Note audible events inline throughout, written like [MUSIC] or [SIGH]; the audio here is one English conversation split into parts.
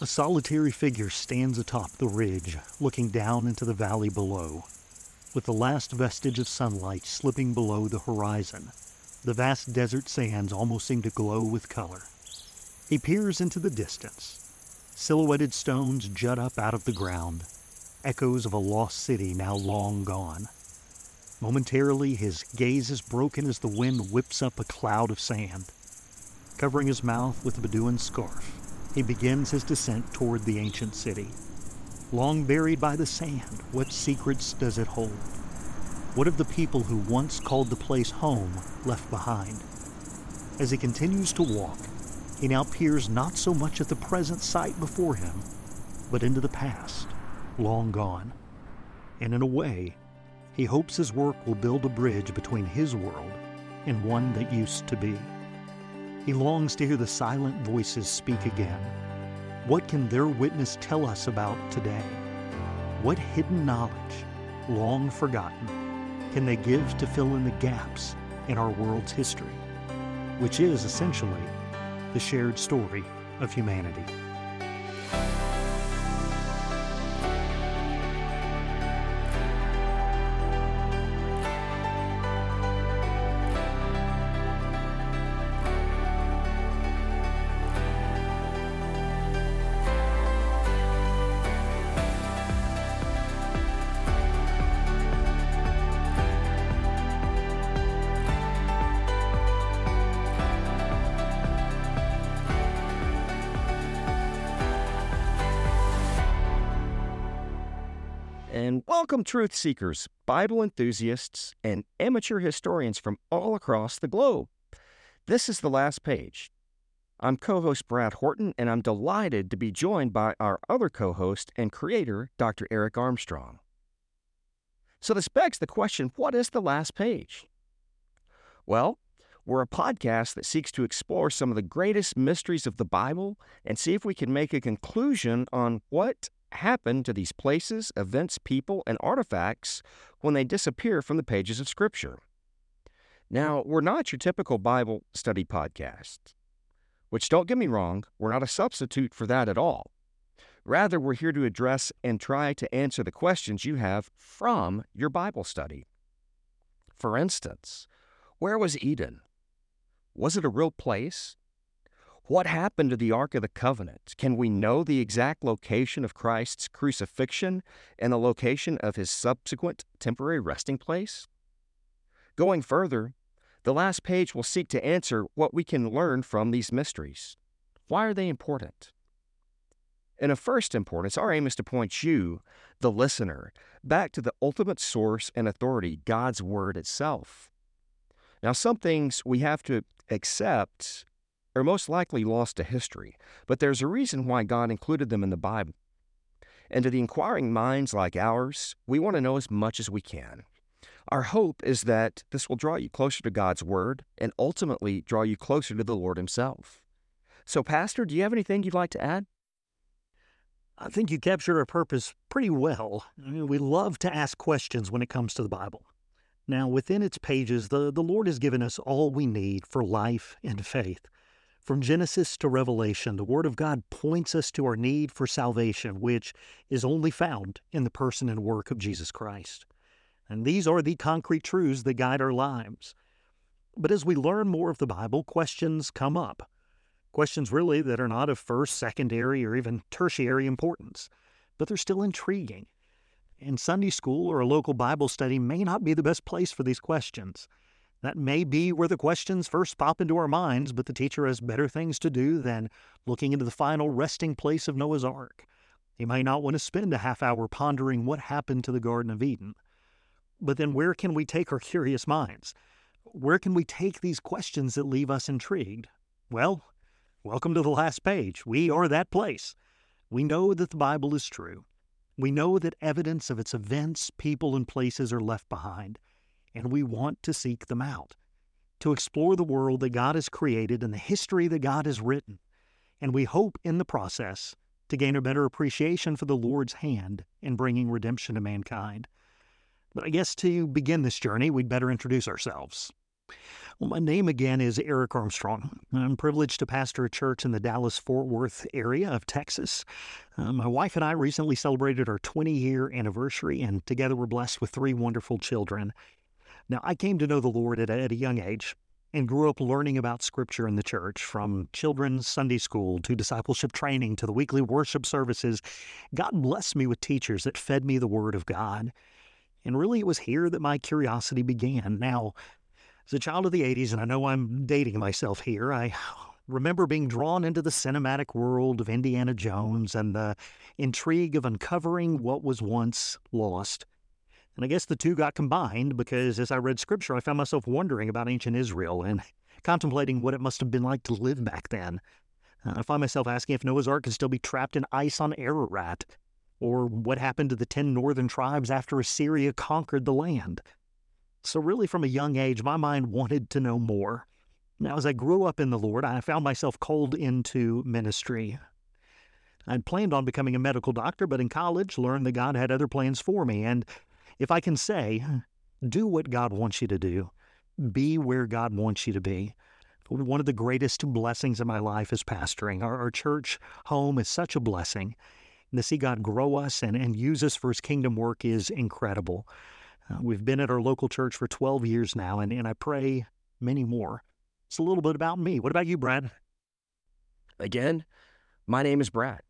A solitary figure stands atop the ridge, looking down into the valley below. With the last vestige of sunlight slipping below the horizon, the vast desert sands almost seem to glow with color. He peers into the distance. Silhouetted stones jut up out of the ground, echoes of a lost city now long gone. Momentarily, his gaze is broken as the wind whips up a cloud of sand. Covering his mouth with a Bedouin scarf, he begins his descent toward the ancient city. Long buried by the sand, what secrets does it hold? What of the people who once called the place home left behind? As he continues to walk, he now peers not so much at the present sight before him, but into the past, long gone. And in a way, he hopes his work will build a bridge between his world and one that used to be. He longs to hear the silent voices speak again. What can their witness tell us about today? What hidden knowledge, long forgotten, can they give to fill in the gaps in our world's history, which is essentially the shared story of humanity? Welcome truth seekers, Bible enthusiasts, and amateur historians from all across the globe. This is the last page. I'm co host Brad Horton, and I'm delighted to be joined by our other co host and creator, Dr. Eric Armstrong. So, this begs the question what is the last page? Well, we're a podcast that seeks to explore some of the greatest mysteries of the Bible and see if we can make a conclusion on what happen to these places, events, people, and artifacts when they disappear from the pages of Scripture. Now, we're not your typical Bible study podcast, which don't get me wrong, we're not a substitute for that at all. Rather, we're here to address and try to answer the questions you have from your Bible study. For instance, where was Eden? Was it a real place? What happened to the Ark of the Covenant? Can we know the exact location of Christ's crucifixion and the location of his subsequent temporary resting place? Going further, the last page will seek to answer what we can learn from these mysteries. Why are they important? In a first importance, our aim is to point you, the listener, back to the ultimate source and authority, God's Word itself. Now, some things we have to accept are most likely lost to history, but there's a reason why God included them in the Bible. And to the inquiring minds like ours, we want to know as much as we can. Our hope is that this will draw you closer to God's Word and ultimately draw you closer to the Lord Himself. So, Pastor, do you have anything you'd like to add? I think you captured our purpose pretty well. I mean, we love to ask questions when it comes to the Bible. Now, within its pages, the, the Lord has given us all we need for life and faith. From Genesis to Revelation, the Word of God points us to our need for salvation, which is only found in the person and work of Jesus Christ. And these are the concrete truths that guide our lives. But as we learn more of the Bible, questions come up. Questions really that are not of first, secondary, or even tertiary importance, but they're still intriguing. And Sunday school or a local Bible study may not be the best place for these questions. That may be where the questions first pop into our minds, but the teacher has better things to do than looking into the final resting place of Noah's Ark. He may not want to spend a half hour pondering what happened to the Garden of Eden. But then where can we take our curious minds? Where can we take these questions that leave us intrigued? Well, welcome to the last page. We are that place. We know that the Bible is true. We know that evidence of its events, people, and places are left behind and we want to seek them out, to explore the world that God has created and the history that God has written. And we hope in the process to gain a better appreciation for the Lord's hand in bringing redemption to mankind. But I guess to begin this journey, we'd better introduce ourselves. Well, my name again is Eric Armstrong. I'm privileged to pastor a church in the Dallas Fort Worth area of Texas. Uh, my wife and I recently celebrated our 20 year anniversary, and together we're blessed with three wonderful children. Now, I came to know the Lord at a, at a young age and grew up learning about Scripture in the church, from children's Sunday school to discipleship training to the weekly worship services. God blessed me with teachers that fed me the Word of God. And really, it was here that my curiosity began. Now, as a child of the 80s, and I know I'm dating myself here, I [SIGHS] remember being drawn into the cinematic world of Indiana Jones and the intrigue of uncovering what was once lost. And I guess the two got combined because as I read scripture, I found myself wondering about ancient Israel and [LAUGHS] contemplating what it must have been like to live back then. Uh, I find myself asking if Noah's Ark could still be trapped in ice on Ararat, or what happened to the ten northern tribes after Assyria conquered the land. So, really, from a young age, my mind wanted to know more. Now, as I grew up in the Lord, I found myself called into ministry. I'd planned on becoming a medical doctor, but in college learned that God had other plans for me. And if I can say, do what God wants you to do, be where God wants you to be. One of the greatest blessings of my life is pastoring. Our, our church home is such a blessing. And to see God grow us and, and use us for his kingdom work is incredible. Uh, we've been at our local church for 12 years now, and, and I pray many more. It's a little bit about me. What about you, Brad? Again, my name is Brad.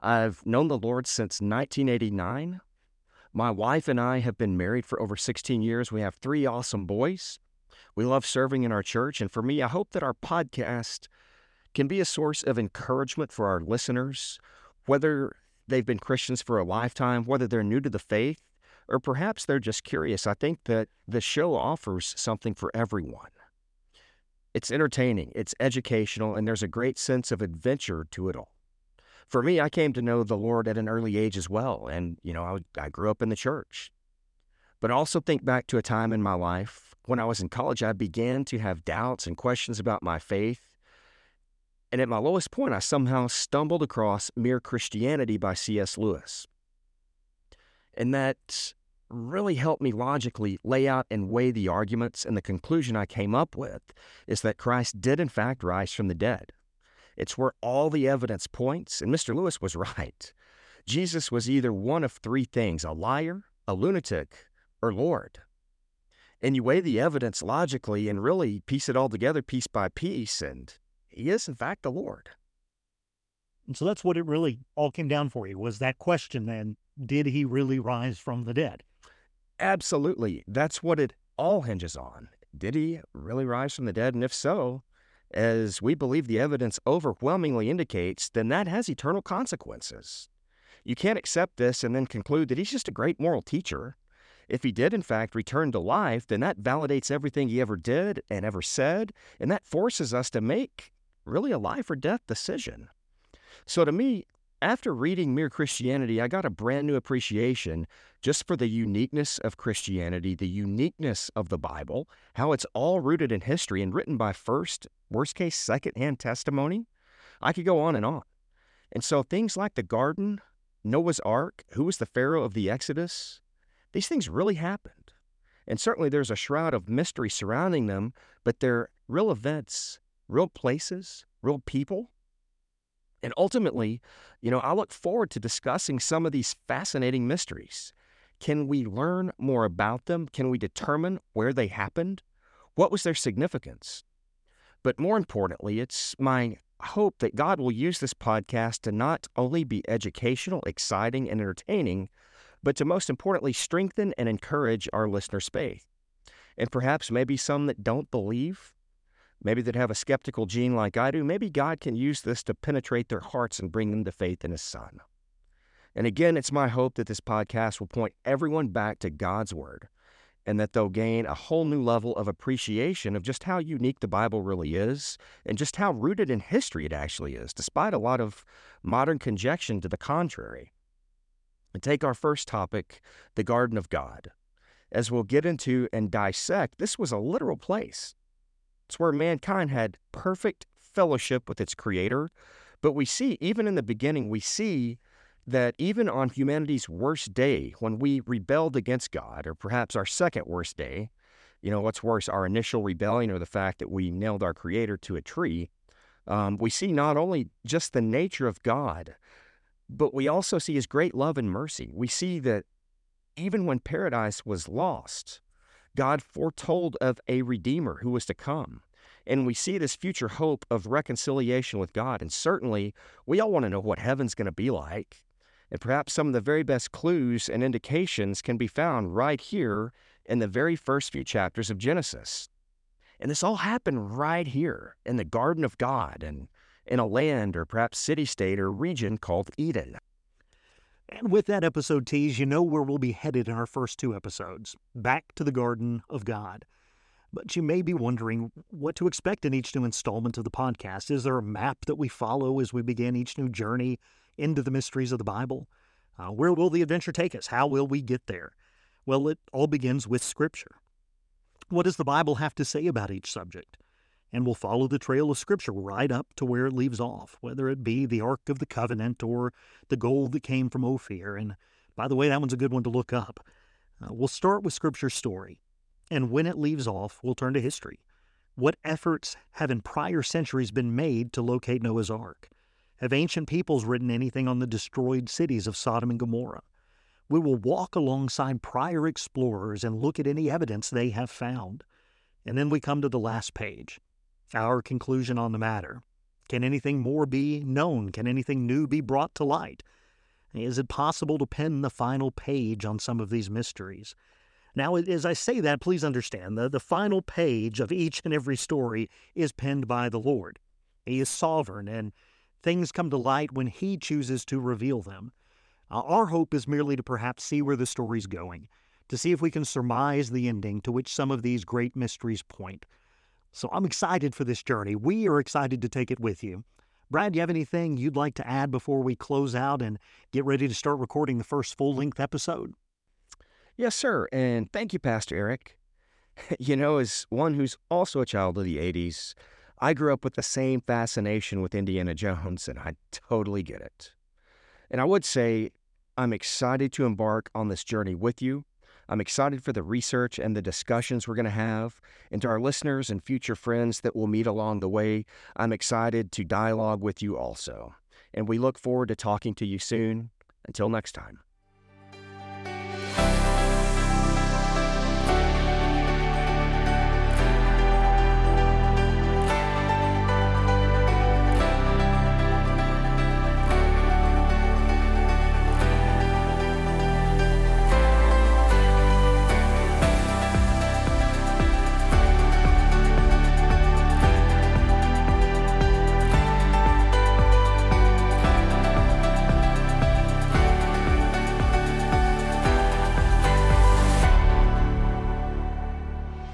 I've known the Lord since 1989. My wife and I have been married for over 16 years. We have three awesome boys. We love serving in our church. And for me, I hope that our podcast can be a source of encouragement for our listeners, whether they've been Christians for a lifetime, whether they're new to the faith, or perhaps they're just curious. I think that the show offers something for everyone. It's entertaining, it's educational, and there's a great sense of adventure to it all. For me, I came to know the Lord at an early age as well, and you know, I, I grew up in the church. But I also think back to a time in my life when I was in college, I began to have doubts and questions about my faith. And at my lowest point, I somehow stumbled across Mere Christianity by C.S. Lewis. And that really helped me logically lay out and weigh the arguments. And the conclusion I came up with is that Christ did, in fact, rise from the dead. It's where all the evidence points, and Mr. Lewis was [LAUGHS] right. Jesus was either one of three things a liar, a lunatic, or Lord. And you weigh the evidence logically and really piece it all together piece by piece, and he is, in fact, the Lord. And so that's what it really all came down for you was that question then did he really rise from the dead? Absolutely. That's what it all hinges on. Did he really rise from the dead? And if so, as we believe the evidence overwhelmingly indicates, then that has eternal consequences. You can't accept this and then conclude that he's just a great moral teacher. If he did, in fact, return to life, then that validates everything he ever did and ever said, and that forces us to make really a life or death decision. So to me, after reading Mere Christianity, I got a brand new appreciation just for the uniqueness of Christianity, the uniqueness of the Bible, how it's all rooted in history and written by first, worst case, secondhand testimony. I could go on and on. And so things like the garden, Noah's Ark, who was the Pharaoh of the Exodus, these things really happened. And certainly there's a shroud of mystery surrounding them, but they're real events, real places, real people and ultimately, you know, I look forward to discussing some of these fascinating mysteries. Can we learn more about them? Can we determine where they happened? What was their significance? But more importantly, it's my hope that God will use this podcast to not only be educational, exciting, and entertaining, but to most importantly strengthen and encourage our listeners' faith. And perhaps maybe some that don't believe maybe that have a skeptical gene like I do, maybe God can use this to penetrate their hearts and bring them to faith in His Son. And again, it's my hope that this podcast will point everyone back to God's Word and that they'll gain a whole new level of appreciation of just how unique the Bible really is and just how rooted in history it actually is, despite a lot of modern conjecture to the contrary. And take our first topic, the Garden of God. As we'll get into and dissect, this was a literal place. It's where mankind had perfect fellowship with its creator. But we see, even in the beginning, we see that even on humanity's worst day, when we rebelled against God, or perhaps our second worst day, You know, what's worse, our initial rebellion or the fact that we nailed our Creator to a tree. Um, we see not only just the nature of God, but we also see His great love and mercy. We see that even when paradise was lost, God foretold of a Redeemer who was to come. And we see this future hope of reconciliation with God. And certainly, we all want to know what heaven's going to be like. And perhaps some of the very best clues and indications can be found right here in the very first few chapters of Genesis. And this all happened right here in the Garden of God and in a land or perhaps city state or region called Eden. And with that episode tease, you know where we'll be headed in our first two episodes back to the Garden of God. But you may be wondering what to expect in each new installment of the podcast. Is there a map that we follow as we begin each new journey into the mysteries of the Bible? Uh, where will the adventure take us? How will we get there? Well, it all begins with Scripture. What does the Bible have to say about each subject? And we'll follow the trail of Scripture right up to where it leaves off, whether it be the Ark of the Covenant or the gold that came from Ophir. And by the way, that one's a good one to look up. Uh, we'll start with Scripture's story and when it leaves off, we'll turn to history. What efforts have in prior centuries been made to locate Noah's Ark? Have ancient peoples written anything on the destroyed cities of Sodom and Gomorrah? We will walk alongside prior explorers and look at any evidence they have found. And then we come to the last page our conclusion on the matter. Can anything more be known? Can anything new be brought to light? Is it possible to pen the final page on some of these mysteries? Now, as I say that, please understand the, the final page of each and every story is penned by the Lord. He is sovereign, and things come to light when He chooses to reveal them. Our hope is merely to perhaps see where the story's going, to see if we can surmise the ending to which some of these great mysteries point. So I'm excited for this journey. We are excited to take it with you. Brad, do you have anything you'd like to add before we close out and get ready to start recording the first full length episode? Yes, sir. And thank you, Pastor Eric. [LAUGHS] you know, as one who's also a child of the 80s, I grew up with the same fascination with Indiana [LAUGHS] Jones, and I totally get it. And I would say I'm excited to embark on this journey with you. I'm excited for the research and the discussions we're going to have. And to our listeners and future friends that we'll meet along the way, I'm excited to dialogue with you also. And we look forward to talking to you soon. Until next time.